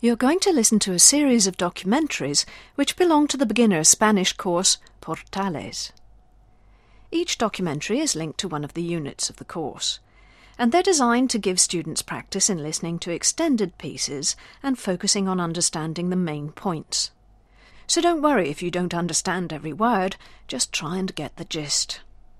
You're going to listen to a series of documentaries which belong to the beginner Spanish course Portales. Each documentary is linked to one of the units of the course, and they're designed to give students practice in listening to extended pieces and focusing on understanding the main points. So don't worry if you don't understand every word, just try and get the gist.